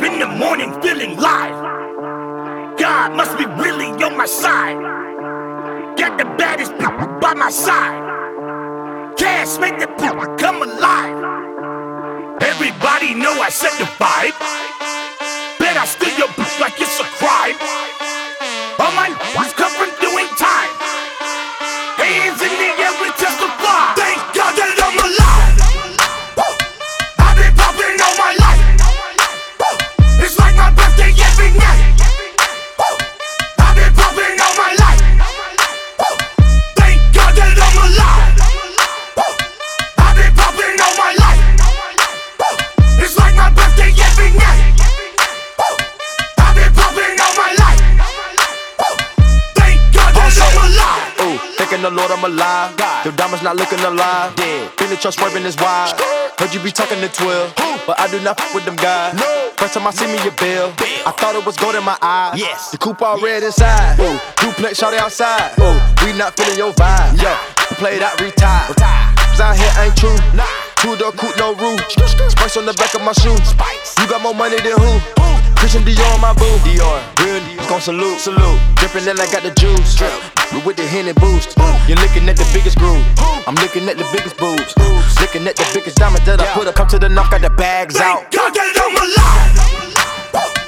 up in the morning feeling live. God must be really on my side. Got the baddest power by my side. Cash make the power come alive. Everybody know I set the vibe. Bet I steal your bitch like it's a crime. Alive. Your diamonds not looking alive. Feel that your swerving is wild. Heard you be talking to 12, but I do not fuck with them guys. No. First time I see me a bill, I thought it was gold in my eyes. Yes. The coupe all red inside. Ooh, duplex shot outside. Ooh, we not feeling your vibe. Yo, play that retire. Cause out here ain't true. Two door coupe, no roof. Spice on the back of my shoe. You got more money than who? Christian Dior on my boo. Dior, salute, salute. Drippin' and I got the juice. We with the hen and boost. You're looking at the biggest groove. I'm looking at the biggest boobs. Looking at the biggest diamonds that I put up. Come to the knock, got the bags out. God that I'm alive. Woo!